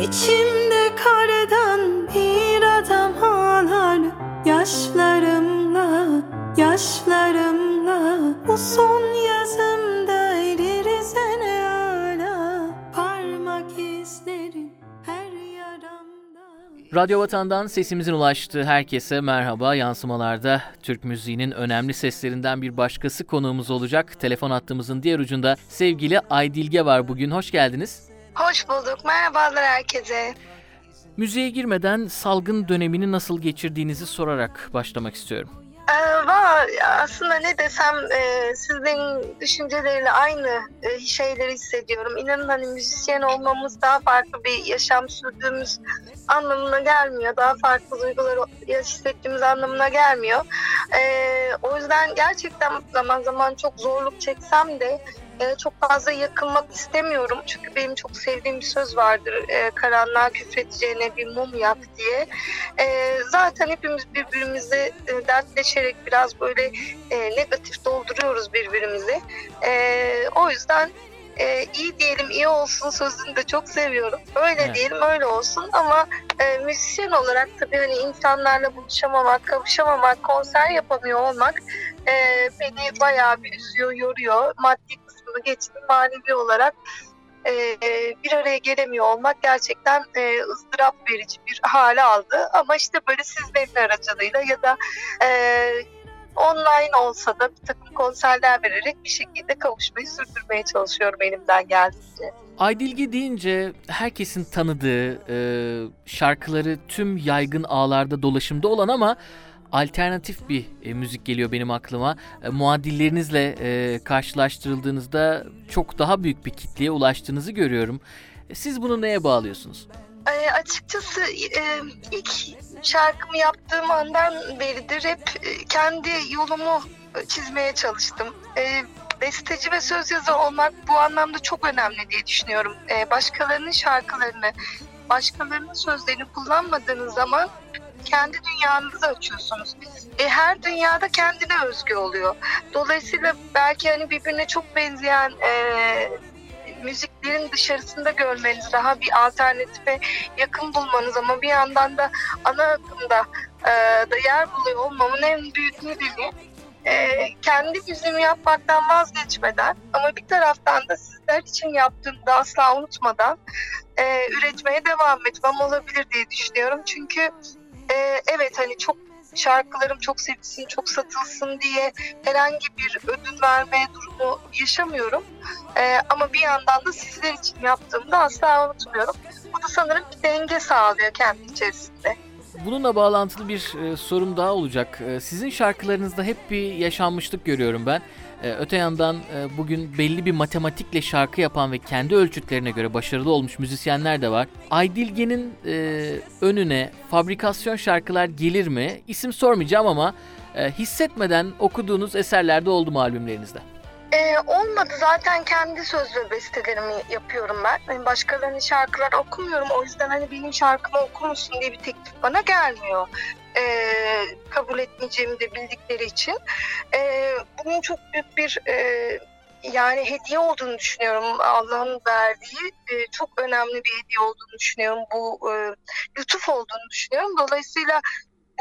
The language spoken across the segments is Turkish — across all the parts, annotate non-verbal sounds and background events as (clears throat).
İçimde karadan bir adam ağlar Yaşlarımla, yaşlarımla Bu son yazımda eririz ne hala Parmak izlerin her yaramda Radyo Vatan'dan sesimizin ulaştığı herkese merhaba. Yansımalarda Türk müziğinin önemli seslerinden bir başkası konuğumuz olacak. Telefon hattımızın diğer ucunda sevgili Aydilge var bugün. Hoş geldiniz. Hoş bulduk. Merhabalar herkese. Müziğe girmeden salgın dönemini nasıl geçirdiğinizi sorarak başlamak istiyorum. Ee, valla aslında ne desem e, sizin düşünceleriyle aynı e, şeyleri hissediyorum. İnanın hani müzisyen olmamız daha farklı bir yaşam sürdüğümüz anlamına gelmiyor. Daha farklı duyguları hissettiğimiz anlamına gelmiyor. Ee, o yüzden gerçekten zaman zaman çok zorluk çeksem de e, çok fazla yakınmak istemiyorum. Çünkü benim çok sevdiğim bir söz vardır. E, karanlığa küfredeceğine bir mum yak diye. E, zaten hepimiz birbirimizi e, dertleşerek biraz böyle e, negatif dolduruyoruz birbirimizi. E, o yüzden e, iyi diyelim iyi olsun sözünü de çok seviyorum. Öyle Evet. diyelim öyle olsun ama e, müzisyen olarak tabii hani insanlarla buluşamamak, kavuşamamak, konser yapamıyor olmak e, beni bayağı bir üzüyor, yoruyor. Maddi kısmını geçtim manevi olarak e, e, bir araya gelemiyor olmak gerçekten e, ızdırap verici bir hale aldı. Ama işte böyle sizlerin aracılığıyla ya da e, online olsa da bir takım konserler vererek bir şekilde kavuşmayı sürdürmeye çalışıyorum elimden geldiğince. Aydilge deyince herkesin tanıdığı e, şarkıları tüm yaygın ağlarda dolaşımda olan ama alternatif bir e, müzik geliyor benim aklıma. E, muadillerinizle e, karşılaştırıldığınızda çok daha büyük bir kitleye ulaştığınızı görüyorum. E, Siz bunu neye bağlıyorsunuz? E, açıkçası e, ilk şarkımı yaptığım andan beridir hep e, kendi yolumu çizmeye çalıştım. E, besteci ve söz yazarı olmak bu anlamda çok önemli diye düşünüyorum. E, başkalarının şarkılarını, başkalarının sözlerini kullanmadığınız zaman kendi dünyanızı açıyorsunuz. E, her dünyada kendine özgü oluyor. Dolayısıyla belki hani birbirine çok benzeyen e, müziklerin dışarısında görmeniz, daha bir alternatife yakın bulmanız ama bir yandan da ana akımda e, da yer buluyor olmamın en büyük nedeni e, kendi müziğimi yapmaktan vazgeçmeden ama bir taraftan da sizler için yaptığımı da asla unutmadan e, üretmeye devam etmem olabilir diye düşünüyorum. Çünkü e, evet hani çok şarkılarım çok sevilsin, çok satılsın diye herhangi bir ödül verme durumu yaşamıyorum. Ee, ama bir yandan da sizler için yaptığımı da asla unutmuyorum. Bu da sanırım bir denge sağlıyor kendi içerisinde. Bununla bağlantılı bir e, sorum daha olacak. E, sizin şarkılarınızda hep bir yaşanmışlık görüyorum ben. E, öte yandan e, bugün belli bir matematikle şarkı yapan ve kendi ölçütlerine göre başarılı olmuş müzisyenler de var. Aydilge'nin e, önüne fabrikasyon şarkılar gelir mi? İsim sormayacağım ama e, hissetmeden okuduğunuz eserlerde oldu mu albümlerinizde? Ee, olmadı zaten kendi söz ve bestelerimi yapıyorum ben. Hani başkalarının şarkıları okumuyorum. O yüzden hani benim şarkımı okur diye bir teklif bana gelmiyor. Ee, kabul etmeyeceğimi de bildikleri için. Ee, bunun çok büyük bir e, yani hediye olduğunu düşünüyorum. Allah'ın verdiği e, çok önemli bir hediye olduğunu düşünüyorum. Bu e, lütuf olduğunu düşünüyorum. Dolayısıyla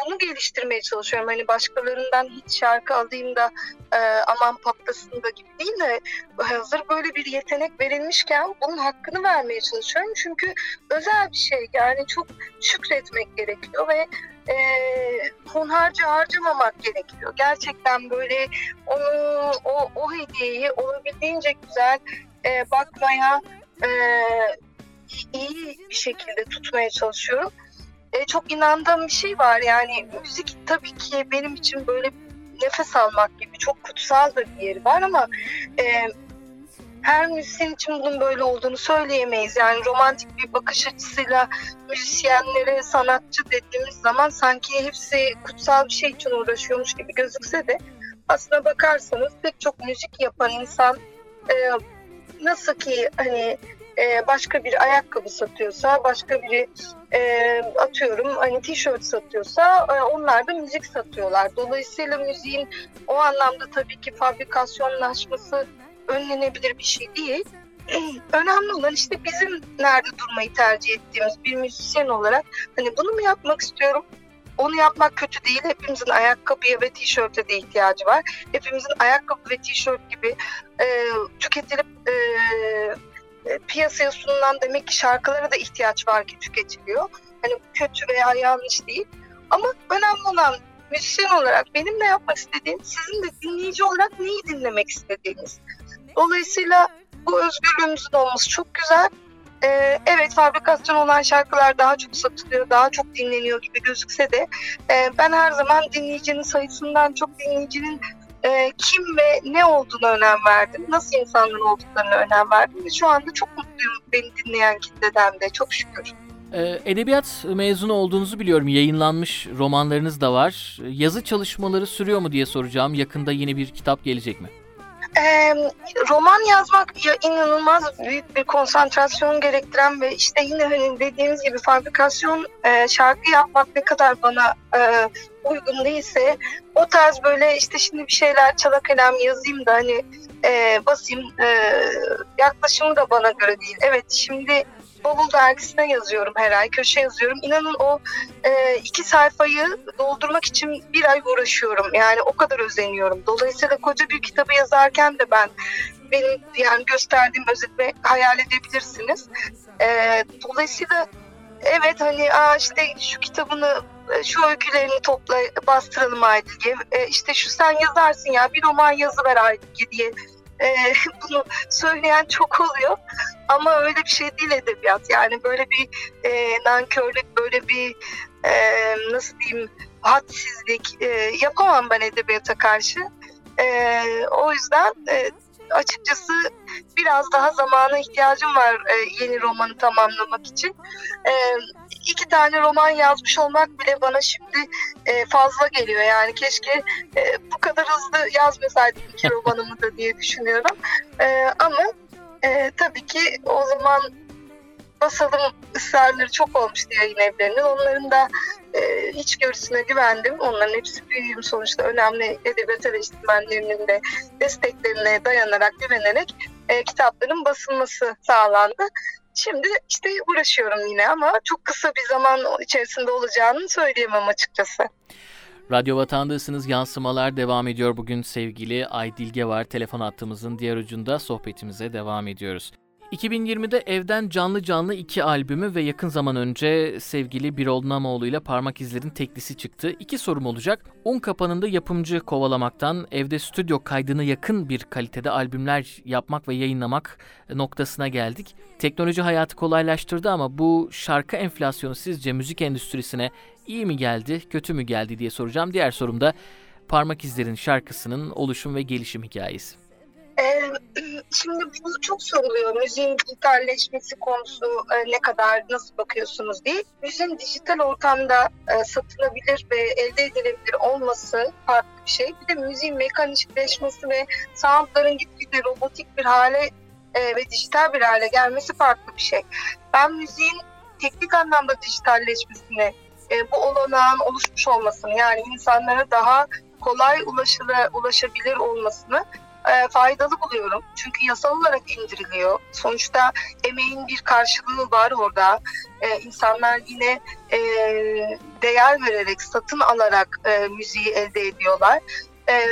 bunu geliştirmeye çalışıyorum. Hani başkalarından hiç şarkı alayım da e, aman patlasın da gibi değil de hazır böyle bir yetenek verilmişken bunun hakkını vermeye çalışıyorum. Çünkü özel bir şey yani çok şükretmek gerekiyor ve e, hunharca harcamamak gerekiyor. Gerçekten böyle onu o, o hediyeyi olabildiğince güzel e, bakmaya e, iyi bir şekilde tutmaya çalışıyorum. E, çok inandığım bir şey var yani müzik tabii ki benim için böyle nefes almak gibi çok kutsal da bir yeri var ama e, her müzisyen için bunun böyle olduğunu söyleyemeyiz. Yani romantik bir bakış açısıyla müzisyenlere sanatçı dediğimiz zaman sanki hepsi kutsal bir şey için uğraşıyormuş gibi gözükse de aslına bakarsanız pek çok müzik yapan insan e, nasıl ki hani e, başka bir ayakkabı satıyorsa, başka biri e, atıyorum hani tişört satıyorsa e, onlar da müzik satıyorlar. Dolayısıyla müziğin o anlamda tabii ki fabrikasyonlaşması önlenebilir bir şey değil. (clears throat) önemli olan işte bizim nerede durmayı tercih ettiğimiz bir müzisyen olarak hani bunu mu yapmak istiyorum? Onu yapmak kötü değil. Hepimizin ayakkabıya ve tişörte de ihtiyacı var. Hepimizin ayakkabı ve tişört gibi e, tüketilip e, piyasaya sunulan demek ki şarkılara da ihtiyaç var ki tüketiliyor. Hani kötü veya yanlış değil. Ama önemli olan müzisyen olarak benim ne yapmak istediğim, sizin de dinleyici olarak neyi dinlemek istediğiniz. Dolayısıyla bu özgürlüğümüzün olması çok güzel. Ee, evet fabrikasyon olan şarkılar daha çok satılıyor, daha çok dinleniyor gibi gözükse de e, ben her zaman dinleyicinin sayısından çok dinleyicinin e, kim ve ne olduğunu önem verdim. Nasıl insanlar olduklarını önem verdim. Ve şu anda çok mutluyum beni dinleyen kitleden de çok şükür. Ee, edebiyat mezunu olduğunuzu biliyorum. Yayınlanmış romanlarınız da var. Yazı çalışmaları sürüyor mu diye soracağım. Yakında yeni bir kitap gelecek mi? Ee, roman yazmak ya inanılmaz büyük bir konsantrasyon gerektiren ve işte yine hani dediğimiz gibi fabrikasyon e, şarkı yapmak ne kadar bana e, uygun değilse o tarz böyle işte şimdi bir şeyler çala kalem yazayım da hani e, basayım e, yaklaşımı da bana göre değil. Evet şimdi Bavul dergisine yazıyorum her ay, köşe yazıyorum. İnanın o e, iki sayfayı doldurmak için bir ay uğraşıyorum. Yani o kadar özeniyorum. Dolayısıyla koca bir kitabı yazarken de ben benim yani gösterdiğim özetme hayal edebilirsiniz. E, dolayısıyla evet hani Aa işte şu kitabını şu öykülerini topla bastıralım Aydilge. E, işte şu sen yazarsın ya bir roman yazı ver Aydilge diye e, (laughs) bunu söyleyen çok oluyor. Ama öyle bir şey değil edebiyat. Yani böyle bir e, nankörlük, böyle bir e, nasıl diyeyim hadsizlik e, yapamam ben edebiyata karşı. E, o yüzden e, açıkçası biraz daha zamana ihtiyacım var e, yeni romanı tamamlamak için. E, iki tane roman yazmış olmak bile bana şimdi e, fazla geliyor. Yani keşke e, bu kadar hızlı yazmasaydım iki (laughs) romanımı da diye düşünüyorum. E, ama e, tabii ki o zaman basalım ısrarları çok olmuştu yayın evlerinin. Onların da e, hiç görüşüne güvendim. Onların hepsi büyüğüm sonuçta önemli edebiyat eleştirmenlerinin de desteklerine dayanarak, güvenerek e, kitapların basılması sağlandı. Şimdi işte uğraşıyorum yine ama çok kısa bir zaman içerisinde olacağını söyleyemem açıkçası. Radyo Vatan'dasınız. Yansımalar devam ediyor. Bugün sevgili Aydilge var. Telefon attığımızın diğer ucunda sohbetimize devam ediyoruz. 2020'de Evden Canlı Canlı iki albümü ve yakın zaman önce sevgili Birol Namoğlu ile Parmak İzler'in teklisi çıktı. İki sorum olacak. Un kapanında yapımcı kovalamaktan evde stüdyo kaydına yakın bir kalitede albümler yapmak ve yayınlamak noktasına geldik. Teknoloji hayatı kolaylaştırdı ama bu şarkı enflasyonu sizce müzik endüstrisine iyi mi geldi, kötü mü geldi diye soracağım. Diğer sorum da Parmak İzler'in şarkısının oluşum ve gelişim hikayesi. Ee, şimdi bu çok soruluyor. Müziğin dijitalleşmesi konusu e, ne kadar, nasıl bakıyorsunuz diye. Müziğin dijital ortamda e, satılabilir ve elde edilebilir olması farklı bir şey. Bir de müziğin mekanikleşmesi ve soundların gitgide robotik bir hale e, ve dijital bir hale gelmesi farklı bir şey. Ben müziğin teknik anlamda dijitalleşmesini, e, bu olanağın oluşmuş olmasını yani insanlara daha kolay ulaşılır, ulaşabilir olmasını e, faydalı buluyorum. Çünkü yasal olarak indiriliyor. Sonuçta emeğin bir karşılığı var orada. E, insanlar yine e, değer vererek, satın alarak e, müziği elde ediyorlar. E,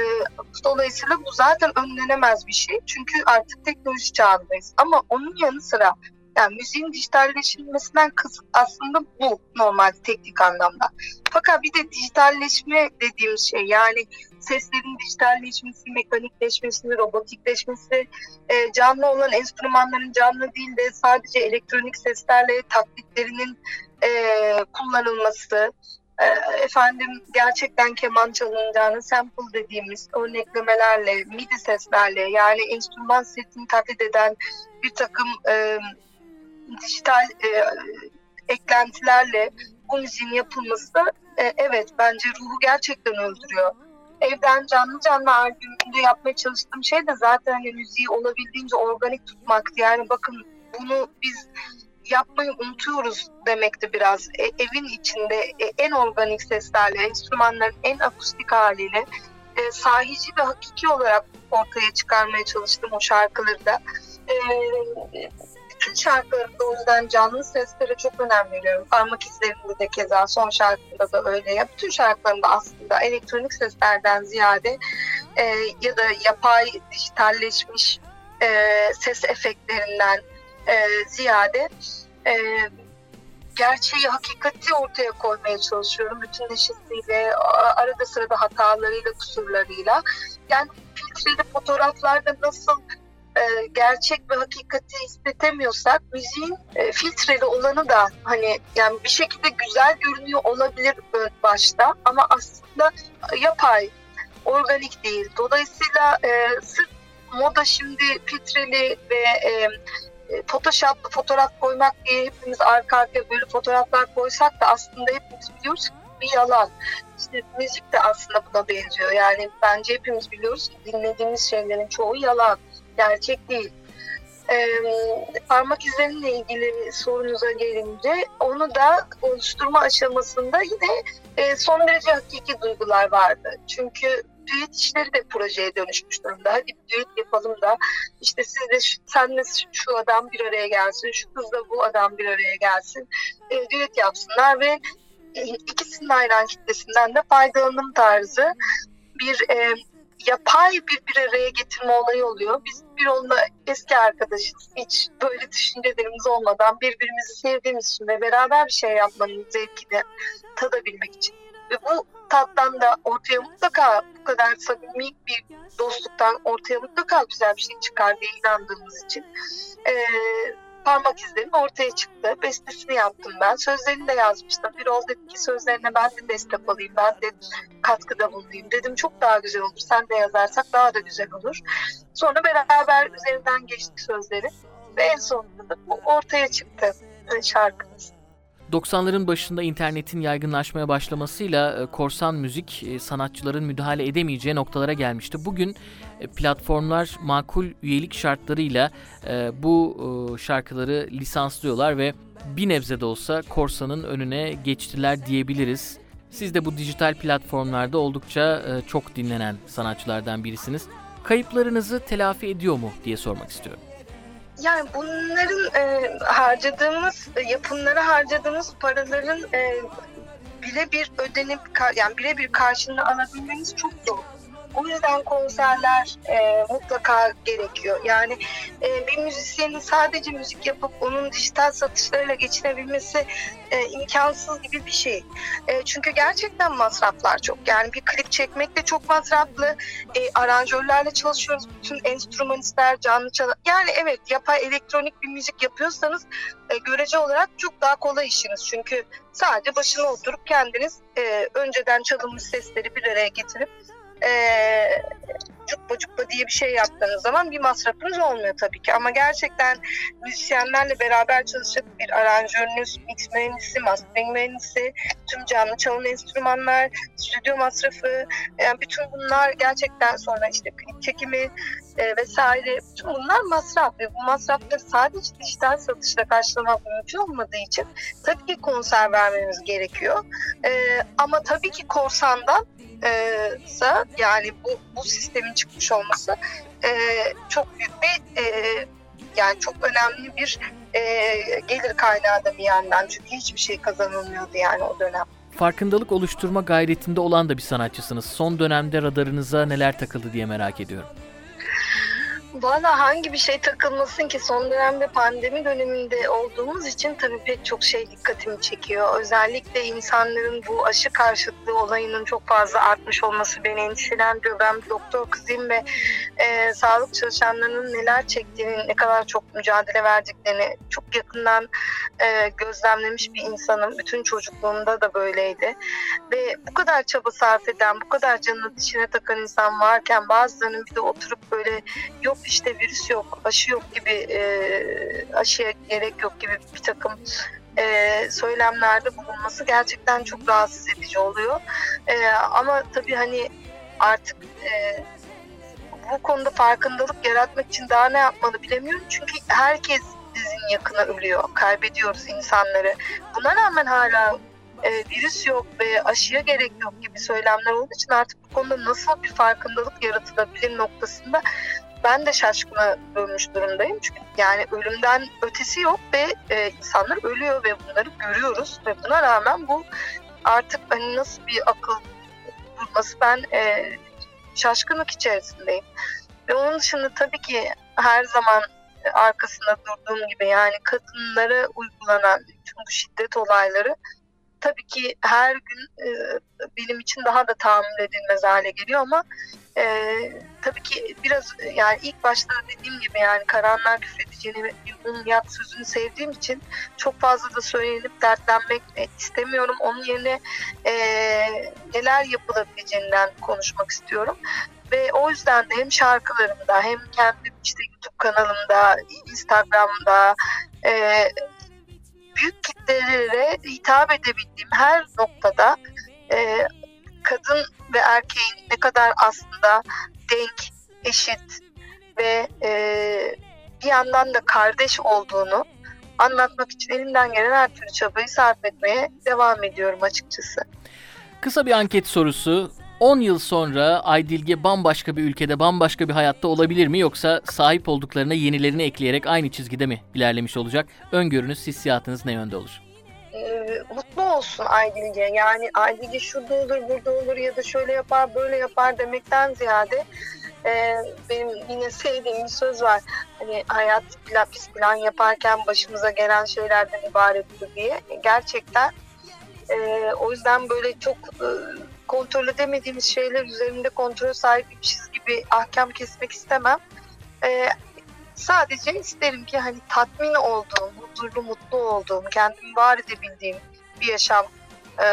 dolayısıyla bu zaten önlenemez bir şey. Çünkü artık teknoloji çağındayız. Ama onun yanı sıra yani müziğin dijitalleşmesinden kısıt aslında bu normal teknik anlamda. Fakat bir de dijitalleşme dediğimiz şey yani seslerin dijitalleşmesi, mekanikleşmesi, robotikleşmesi, e, canlı olan enstrümanların canlı değil de sadece elektronik seslerle taklitlerinin e, kullanılması, e, efendim gerçekten keman çalınacağını sample dediğimiz örneklemelerle, midi seslerle yani enstrüman setini taklit eden bir takım e, dijital e, eklentilerle bu müziğin yapılması e, evet bence ruhu gerçekten öldürüyor. Evden canlı canlı albümünde yapmaya çalıştığım şey de zaten hani müziği olabildiğince organik tutmaktı. Yani bakın bunu biz yapmayı unutuyoruz demekti biraz. E, evin içinde e, en organik seslerle, enstrümanların en akustik haliyle e, sahici ve hakiki olarak ortaya çıkarmaya çalıştım o şarkıları da. e, bütün şarkılarımda o yüzden canlı seslere çok önem veriyorum. Parmak izlerinde de keza son şarkımda da öyle. Ya bütün şarkılarımda aslında elektronik seslerden ziyade e, ya da yapay dijitalleşmiş e, ses efektlerinden e, ziyade e, gerçeği, hakikati ortaya koymaya çalışıyorum. Bütün neşesiyle, arada sırada hatalarıyla, kusurlarıyla. Yani filtreli fotoğraflarda nasıl e, gerçek ve hakikati hissetemiyorsak müziğin e, filtreli olanı da hani yani bir şekilde güzel görünüyor olabilir başta ama aslında yapay, organik değil. Dolayısıyla e, sırf moda şimdi filtreli ve e, e Photoshop'lı fotoğraf koymak diye hepimiz arka arkaya böyle fotoğraflar koysak da aslında hepimiz biliyoruz bir yalan. İşte müzik de aslında buna benziyor. Yani bence hepimiz biliyoruz ki dinlediğimiz şeylerin çoğu yalan gerçek değil. Ee, parmak izlerinle ilgili sorunuza gelince onu da oluşturma aşamasında yine e, son derece hakiki duygular vardı. Çünkü düet işleri de projeye dönüşmüş durumda. Hadi bir düet yapalım da işte siz de senle şu adam bir araya gelsin, şu kız da bu adam bir araya gelsin, e, düet yapsınlar ve e, ikisinin hayran kitlesinden de faydalanım tarzı bir e, yapay bir bir araya getirme olayı oluyor. Biz bir onunla eski arkadaşız. Hiç böyle düşüncelerimiz olmadan birbirimizi sevdiğimiz için ve beraber bir şey yapmanın zevkini tadabilmek için. Ve bu tattan da ortaya mutlaka bu kadar samimi bir dostluktan ortaya mutlaka güzel bir şey çıkar diye inandığımız için e, parmak izlerim ortaya çıktı. Bestesini yaptım ben. Sözlerini de yazmıştım. Bir ol dedi ki sözlerine ben de destek olayım. Ben de katkıda bulunayım. Dedim çok daha güzel olur. Sen de yazarsak daha da güzel olur. Sonra beraber üzerinden geçtik sözleri. Ve en sonunda da bu ortaya çıktı şarkımız. 90'ların başında internetin yaygınlaşmaya başlamasıyla e, korsan müzik e, sanatçıların müdahale edemeyeceği noktalara gelmişti. Bugün e, platformlar makul üyelik şartlarıyla bu şarkıları lisanslıyorlar ve bir nebze de olsa korsanın önüne geçtiler diyebiliriz. Siz de bu dijital platformlarda oldukça çok dinlenen sanatçılardan birisiniz. Kayıplarınızı telafi ediyor mu diye sormak istiyorum. Yani bunların e, harcadığımız, e, yapımlara harcadığımız paraların e, birebir ödenip, yani birebir karşılığını alabilmemiz çok zor. O yüzden konserler e, mutlaka gerekiyor. Yani e, bir müzisyenin sadece müzik yapıp onun dijital satışlarıyla geçinebilmesi e, imkansız gibi bir şey. E, çünkü gerçekten masraflar çok. Yani bir klip çekmek de çok masraflı. E, aranjörlerle çalışıyoruz. Bütün enstrümanistler canlı çalan. Yani evet yapay elektronik bir müzik yapıyorsanız e, görece olarak çok daha kolay işiniz. Çünkü sadece başına oturup kendiniz e, önceden çalınmış sesleri bir araya getirip e, cukba cukba diye bir şey yaptığınız zaman bir masrafınız olmuyor tabii ki. Ama gerçekten müzisyenlerle beraber çalışacak bir aranjörünüz, mix mühendisi, mastering mühendisi, tüm canlı çalan enstrümanlar, stüdyo masrafı, yani bütün bunlar gerçekten sonra işte klip çekimi e, vesaire bütün bunlar masraf ve bu masrafları sadece dijital satışla karşılamak mümkün olmadığı için tabii ki konser vermemiz gerekiyor. E, ama tabii ki korsandan ise yani bu, bu sistemin çıkmış olması e, çok büyük bir e, yani çok önemli bir e, gelir kaynağı da bir yandan çünkü hiçbir şey kazanılmıyordu yani o dönem. Farkındalık oluşturma gayretinde olan da bir sanatçısınız. Son dönemde radarınıza neler takıldı diye merak ediyorum. Valla hangi bir şey takılmasın ki son dönemde pandemi döneminde olduğumuz için tabii pek çok şey dikkatimi çekiyor. Özellikle insanların bu aşı karşıtlığı olayının çok fazla artmış olması beni endişelendiriyor. Ben bir doktor kızıyım ve e, sağlık çalışanlarının neler çektiğini, ne kadar çok mücadele verdiklerini çok yakından e, gözlemlemiş bir insanım. Bütün çocukluğumda da böyleydi. Ve bu kadar çaba sarf eden, bu kadar canını dişine takan insan varken bazılarının bir de oturup böyle yok işte virüs yok, aşı yok gibi, e, aşıya gerek yok gibi bir takım e, söylemlerde bulunması gerçekten çok rahatsız edici oluyor. E, ama tabii hani artık e, bu konuda farkındalık yaratmak için daha ne yapmalı bilemiyorum. Çünkü herkes dizin yakına ölüyor, kaybediyoruz insanları. Buna rağmen hala e, virüs yok ve aşıya gerek yok gibi söylemler olduğu için artık bu konuda nasıl bir farkındalık yaratılabilir noktasında ben de şaşkına dönmüş durumdayım. Çünkü yani ölümden ötesi yok ve e, insanlar ölüyor ve bunları görüyoruz. Ve buna rağmen bu artık hani nasıl bir akıl bulması ben e, şaşkınlık içerisindeyim. Ve onun dışında tabii ki her zaman arkasında durduğum gibi yani kadınlara uygulanan tüm bu şiddet olayları tabii ki her gün e, benim için daha da tahammül edilmez hale geliyor ama e, tabii ki biraz yani ilk başta dediğim gibi yani karanlığa küfredeceğini ve onun yat sözünü sevdiğim için çok fazla da söylenip dertlenmek istemiyorum. Onun yerine e, neler yapılabileceğinden konuşmak istiyorum. Ve o yüzden de hem şarkılarımda hem kendi işte YouTube kanalımda, Instagram'da e, büyük kitlelere hitap edebildiğim her noktada e, kadın ve erkeğin ne kadar aslında denk, eşit ve e, bir yandan da kardeş olduğunu anlatmak için elimden gelen her türlü çabayı sarf etmeye devam ediyorum açıkçası. Kısa bir anket sorusu. 10 yıl sonra Aydilge bambaşka bir ülkede, bambaşka bir hayatta olabilir mi yoksa sahip olduklarına yenilerini ekleyerek aynı çizgide mi ilerlemiş olacak? Öngörünüz, hissiyatınız ne yönde olur? Ee, mutlu olsun Aydilge. Yani Aydilge şurada olur, burada olur ya da şöyle yapar, böyle yapar demekten ziyade e, benim yine sevdiğim bir söz var. Hani hayat plan, biz plan yaparken başımıza gelen şeylerden ibarettir diye. Gerçekten e, o yüzden böyle çok e, kontrol edemediğimiz şeyler üzerinde kontrol sahibiymişiz gibi ahkam kesmek istemem. Ee, sadece isterim ki hani tatmin olduğum, huzurlu, mutlu olduğum, kendimi var edebildiğim bir yaşam e,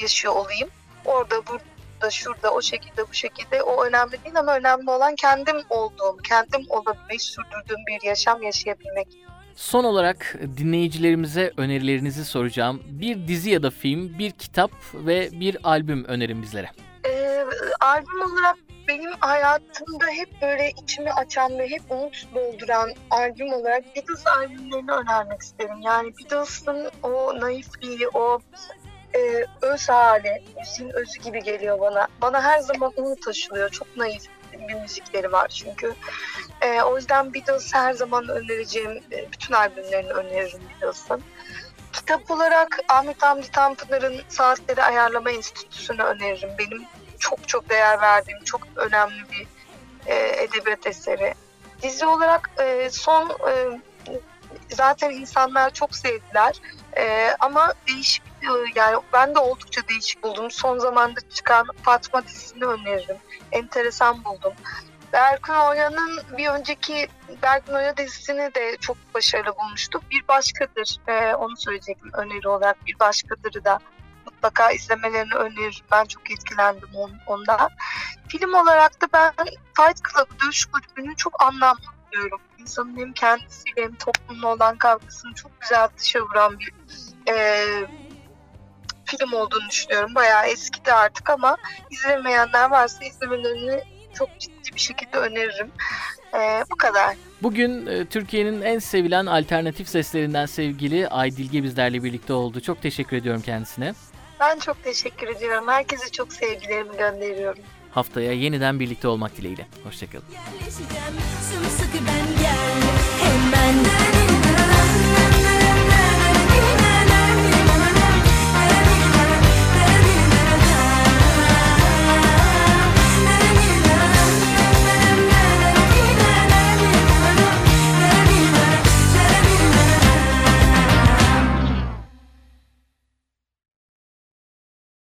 yaşıyor olayım. Orada, burada, şurada, o şekilde, bu şekilde o önemli değil ama önemli olan kendim olduğum, kendim olabilmeyi sürdürdüğüm bir yaşam yaşayabilmek. Son olarak dinleyicilerimize önerilerinizi soracağım. Bir dizi ya da film, bir kitap ve bir albüm önerin bizlere. Ee, albüm olarak benim hayatımda hep böyle içimi açan ve hep umut dolduran albüm olarak Beatles albümlerini önermek isterim. Yani Beatles'ın o naifliği, o e, öz hali, müziğin özü gibi geliyor bana. Bana her zaman onu taşılıyor. Çok naif bir müzikleri var çünkü. E, o yüzden Beatles her zaman önereceğim e, bütün albümlerini öneririm Beatles'ın. Kitap olarak Ahmet Hamdi Tanpınar'ın Saatleri Ayarlama Enstitüsü'nü öneririm. Benim çok çok değer verdiğim, çok önemli bir e, edebiyat eseri. Dizi olarak e, son e, zaten insanlar çok sevdiler. E, ama değişik e, yani ben de oldukça değişik buldum. Son zamanda çıkan Fatma dizisini öneririm. Enteresan buldum. Berkun Oya'nın bir önceki Berkun Oya dizisini de çok başarılı bulmuştuk. Bir başkadır, e, onu söyleyecektim öneri olarak. Bir başkadırı da mutlaka izlemelerini öneririm. Ben çok etkilendim ondan. Film olarak da ben Fight Club Dövüş Kulübü'nü çok anlamlı buluyorum. İnsanın hem kendisiyle hem toplumla olan kavgasını çok güzel dışa vuran bir e, film olduğunu düşünüyorum. Bayağı eskidi artık ama izlemeyenler varsa izlemelerini çok ciddi bir şekilde öneririm. Ee, bu kadar. Bugün e, Türkiye'nin en sevilen alternatif seslerinden sevgili Aydilge bizlerle birlikte oldu. Çok teşekkür ediyorum kendisine. Ben çok teşekkür ediyorum. Herkese çok sevgilerimi gönderiyorum. Haftaya yeniden birlikte olmak dileğiyle. Hoşçakalın.